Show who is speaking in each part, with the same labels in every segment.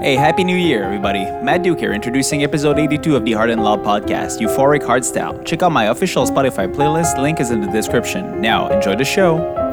Speaker 1: Hey, Happy New Year, everybody. Matt Duke here, introducing episode 82 of the Heart and Love podcast, Euphoric Hardstyle. Check out my official Spotify playlist, link is in the description. Now, enjoy the show.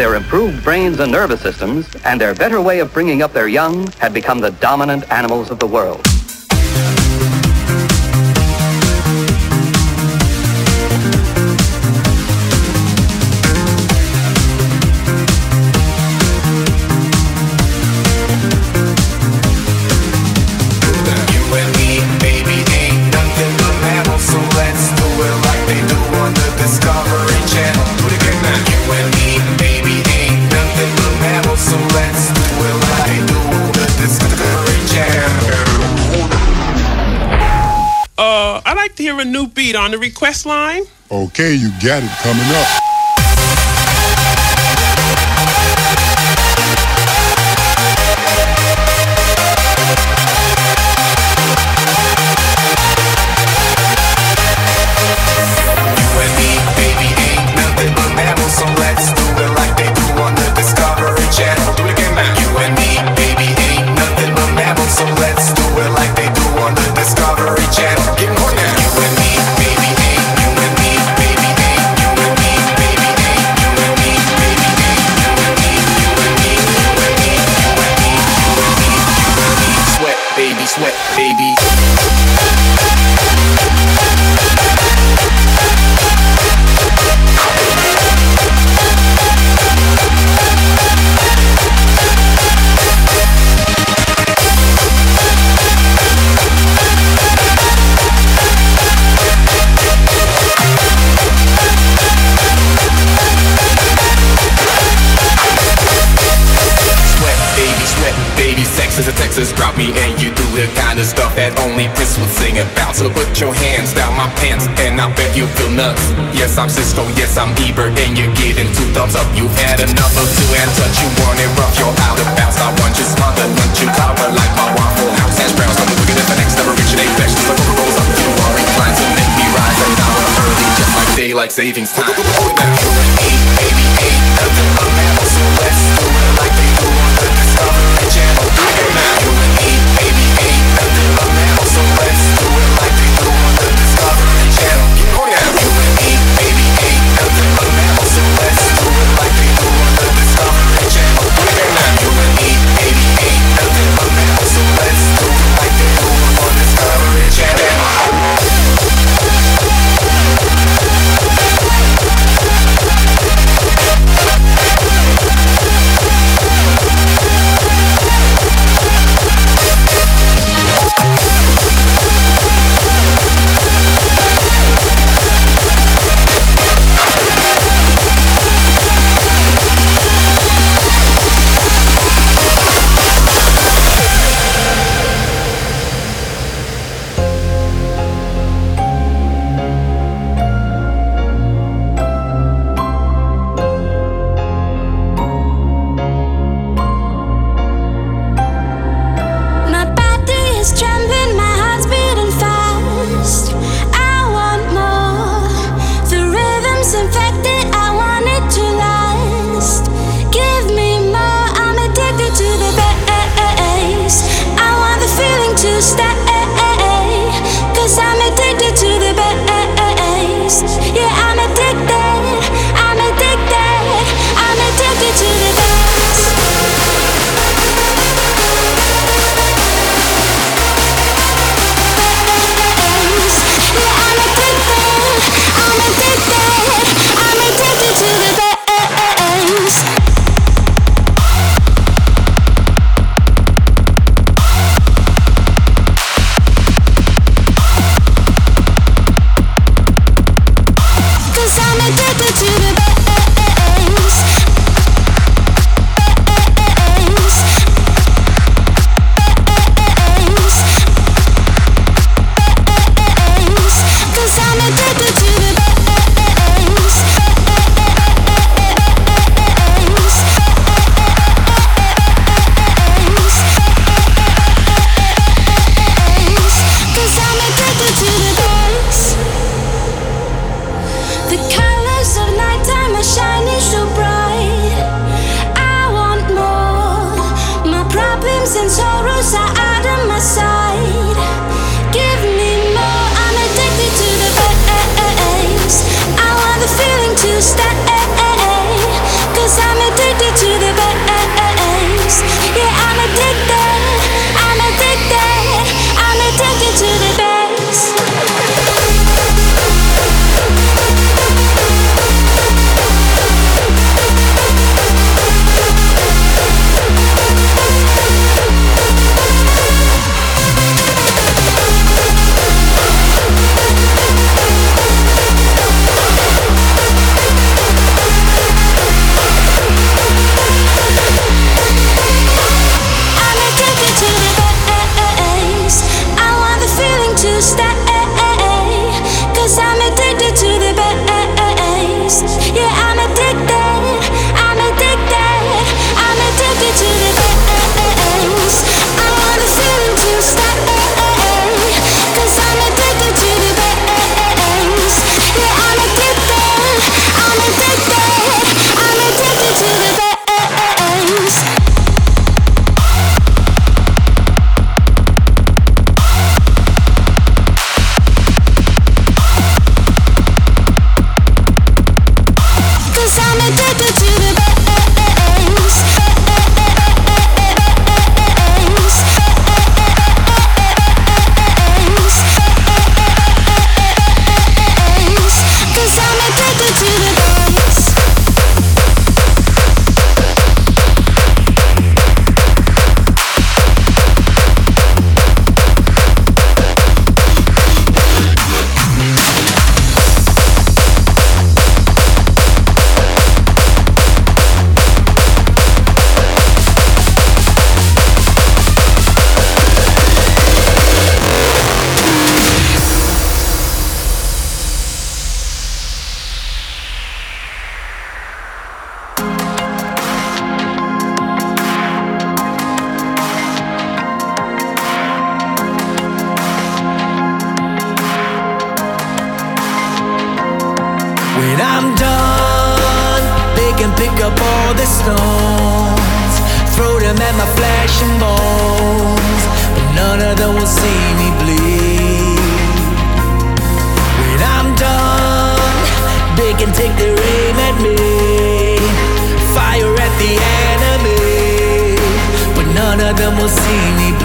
Speaker 2: Their improved brains and nervous systems and their better way of bringing up their young had become the dominant animals of the world.
Speaker 3: Beat on the request line?
Speaker 4: Okay, you got it coming up.
Speaker 2: Your hands down my pants and I bet you feel nuts. Yes, I'm Cisco, yes, I'm Ebert, and you're getting two thumbs up. You had enough of two and touch, you want it rough, you're out of bounds. I want you smothered, want you cover like my waffle house. Hash browns, I'm looking at the next never reaching a flesh. Just like rolls up, you are inclined to make me rise hour early, just like daylight savings time. Eight, baby, eight, nothing but math, so let's like they do on the Discovery Channel. Do it now.
Speaker 5: All the stones, throw them at my flesh and bones, but none of them will see me bleed. When I'm done, they can take their aim at me, fire at the enemy, but none of them will see me bleed.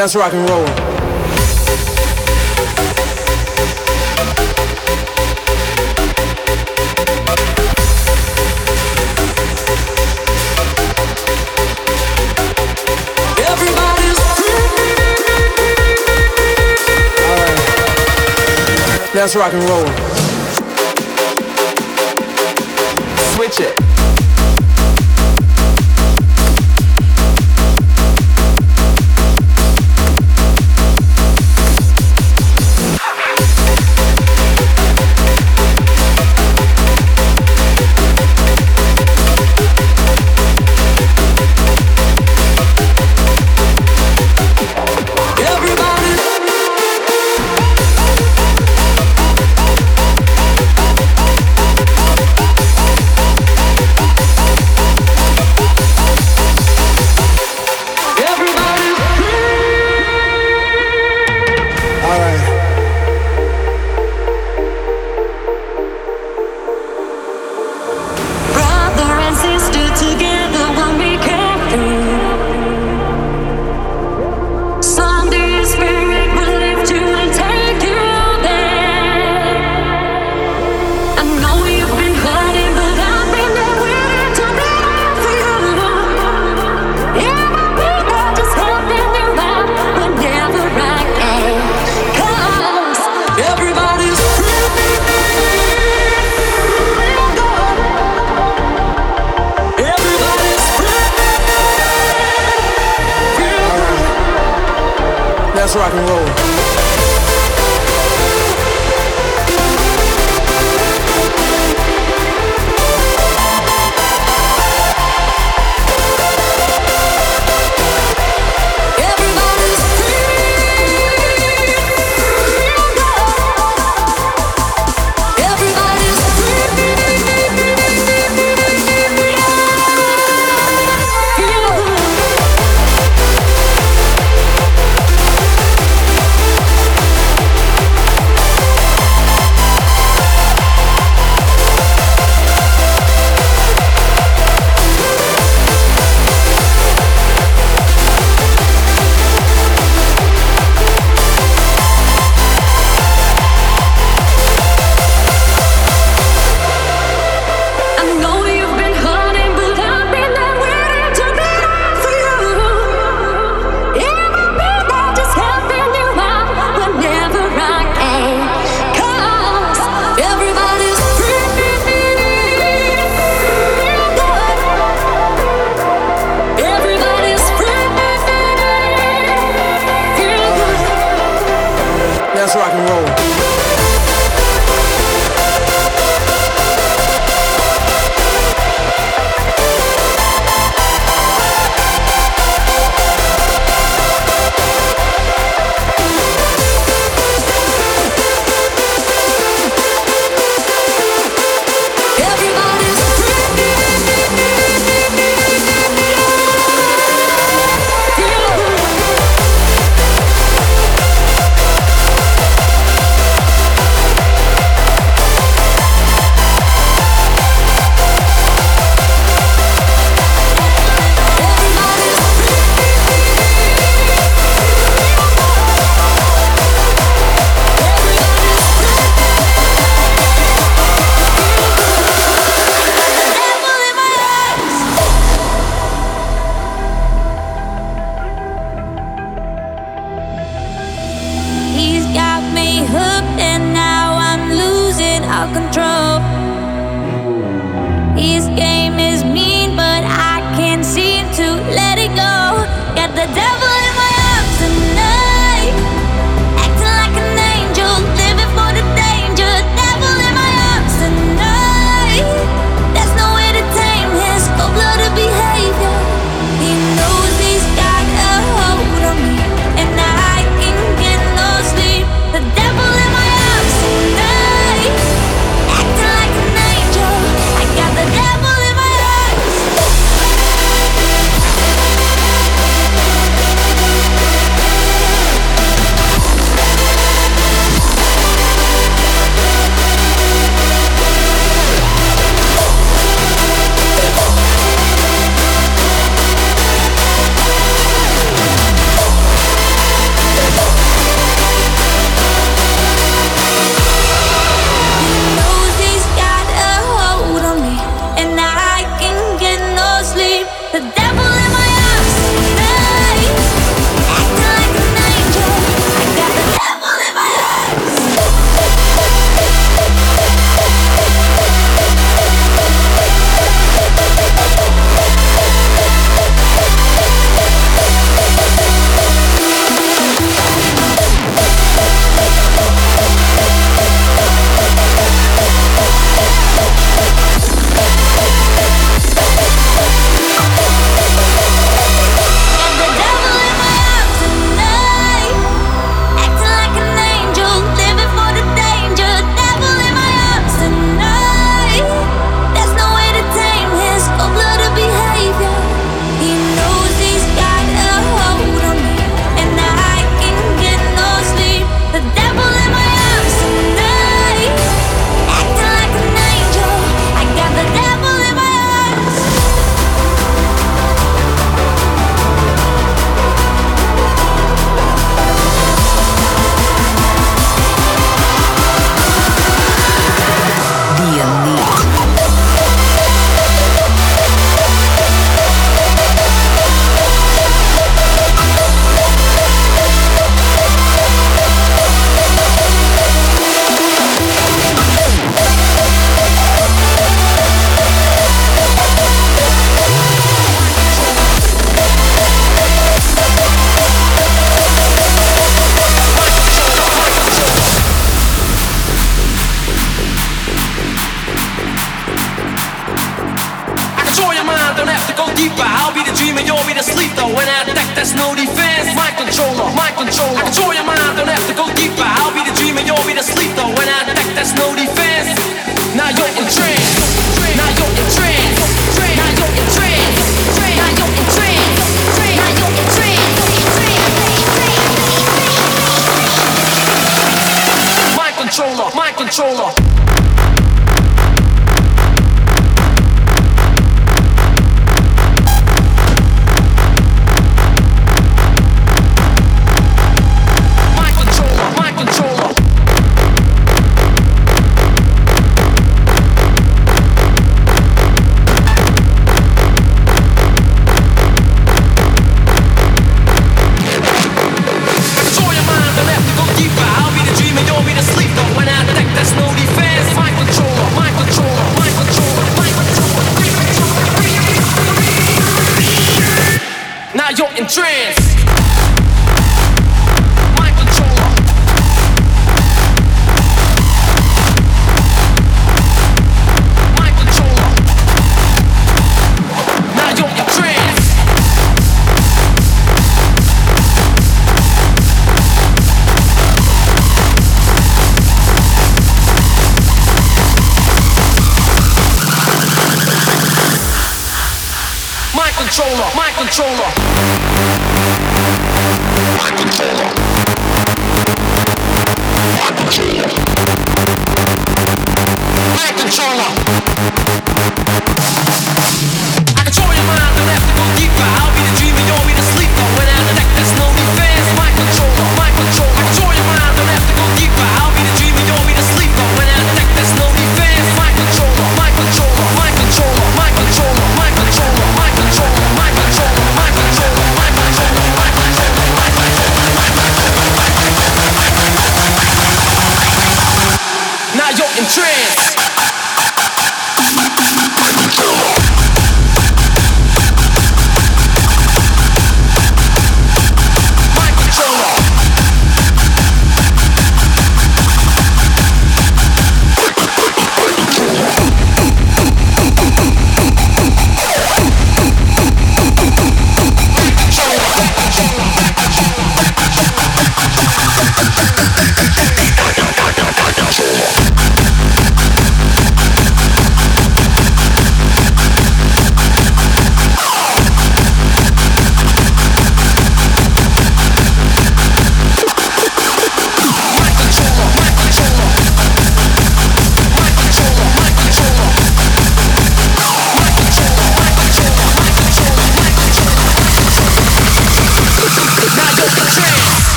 Speaker 1: Let's rock and roll. Let's rock and roll.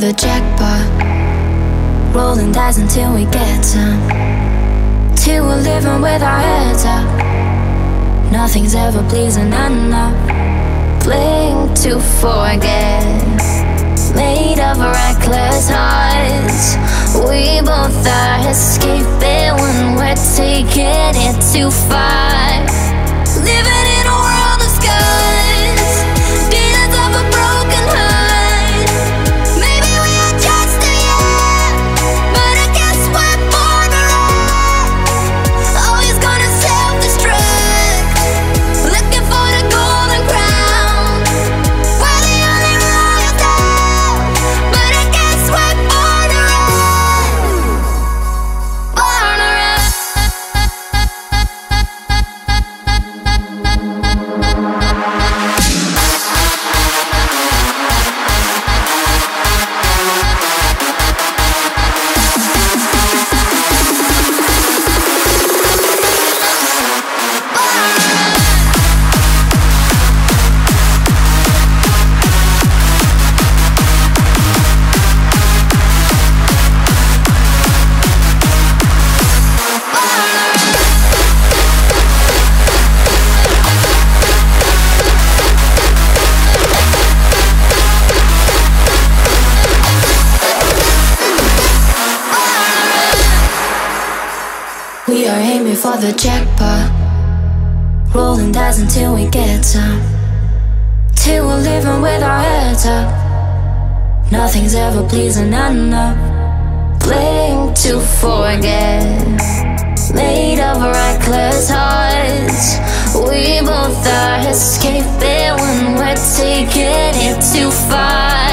Speaker 1: the jackpot. Rolling dice until we get some. Till we're living with our heads up. Nothing's ever pleasing, I Blink to forget. Made of reckless hearts. We both are escaping when we're taking it too far. Living Rolling dice until we get some. Till we're living with our heads up. Nothing's ever pleasing enough. Playing to forget. Made of reckless hearts. We both are escaping when we're taking it too far.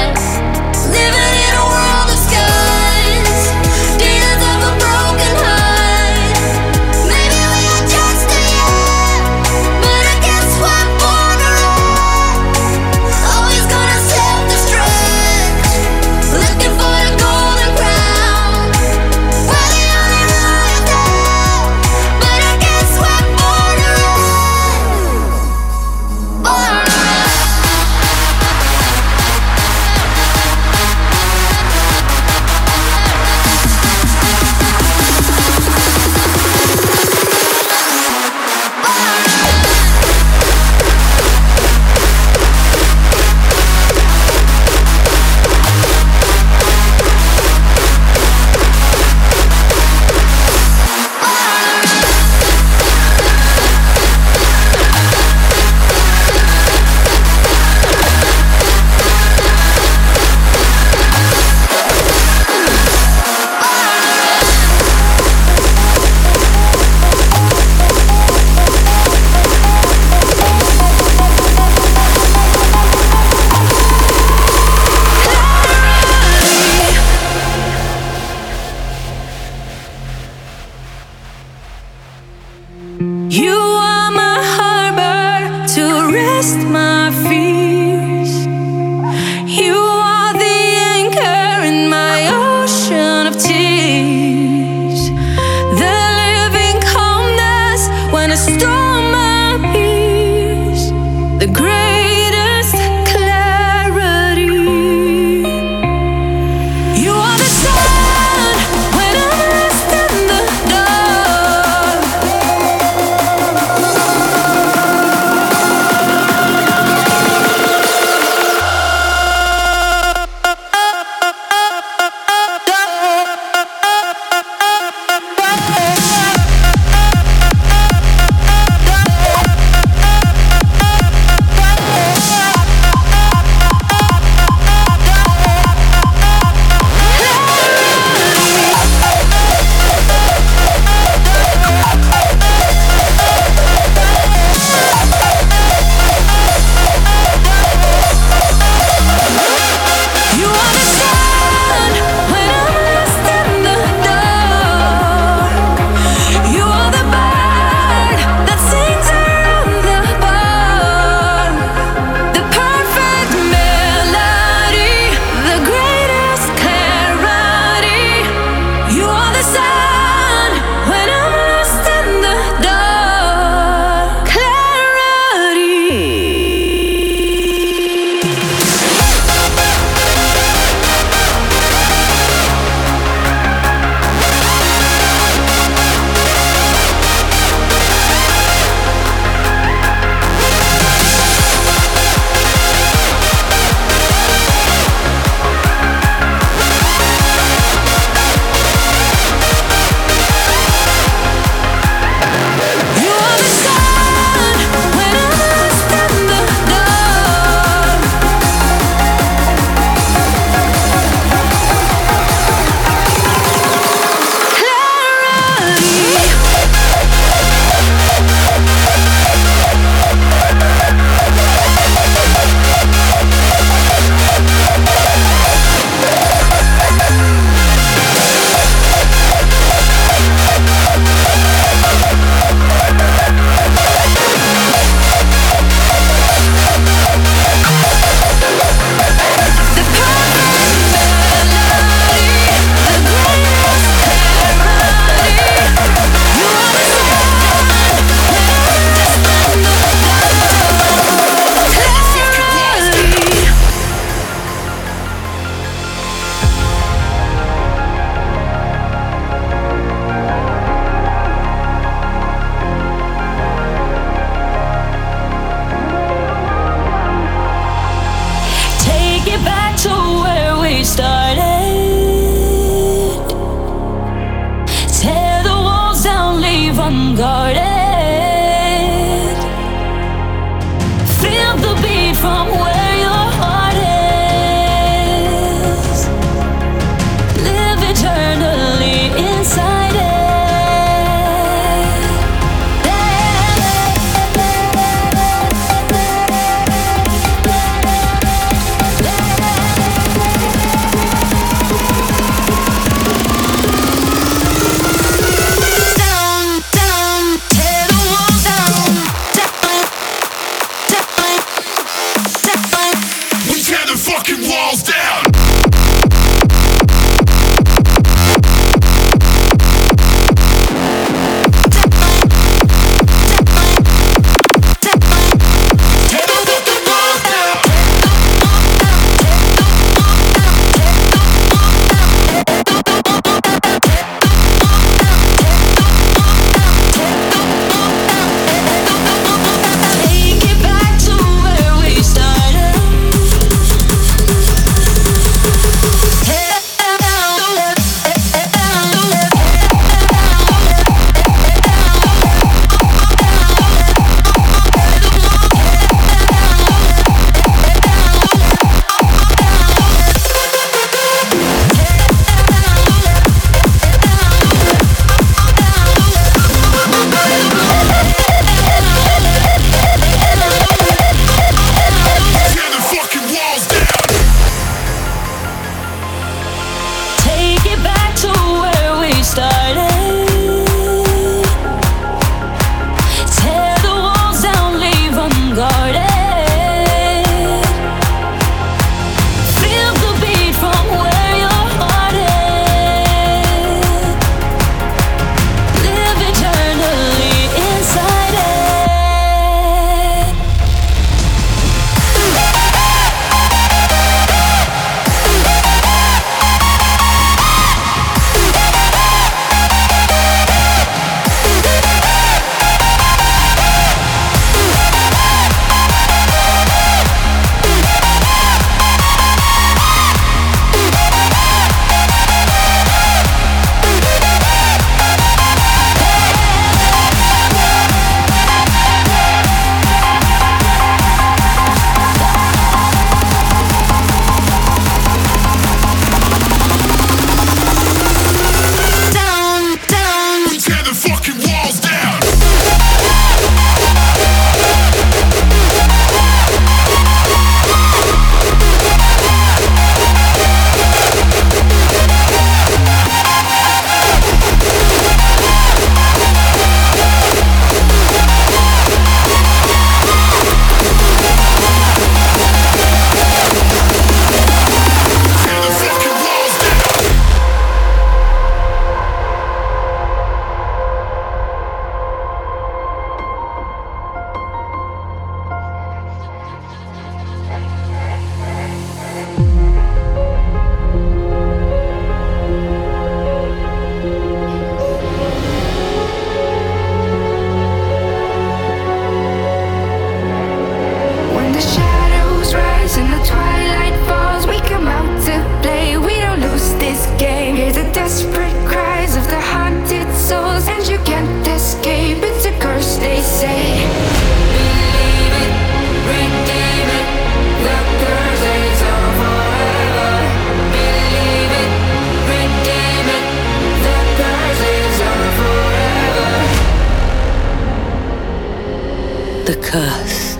Speaker 1: The curse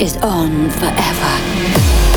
Speaker 6: is on forever.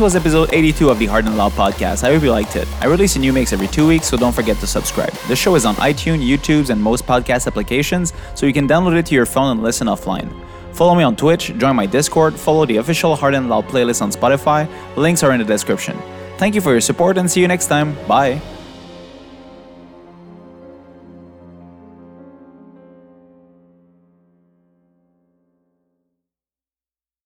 Speaker 7: This was episode 82 of the Hard and Loud podcast. I hope you liked it. I release a new mix every two weeks, so don't forget to subscribe. The show is on iTunes, YouTube, and most podcast applications, so you can download it to your phone and listen offline. Follow me on Twitch, join my Discord, follow the official Hard and Loud playlist on Spotify. Links are in the description. Thank you for your support and see you next time. Bye.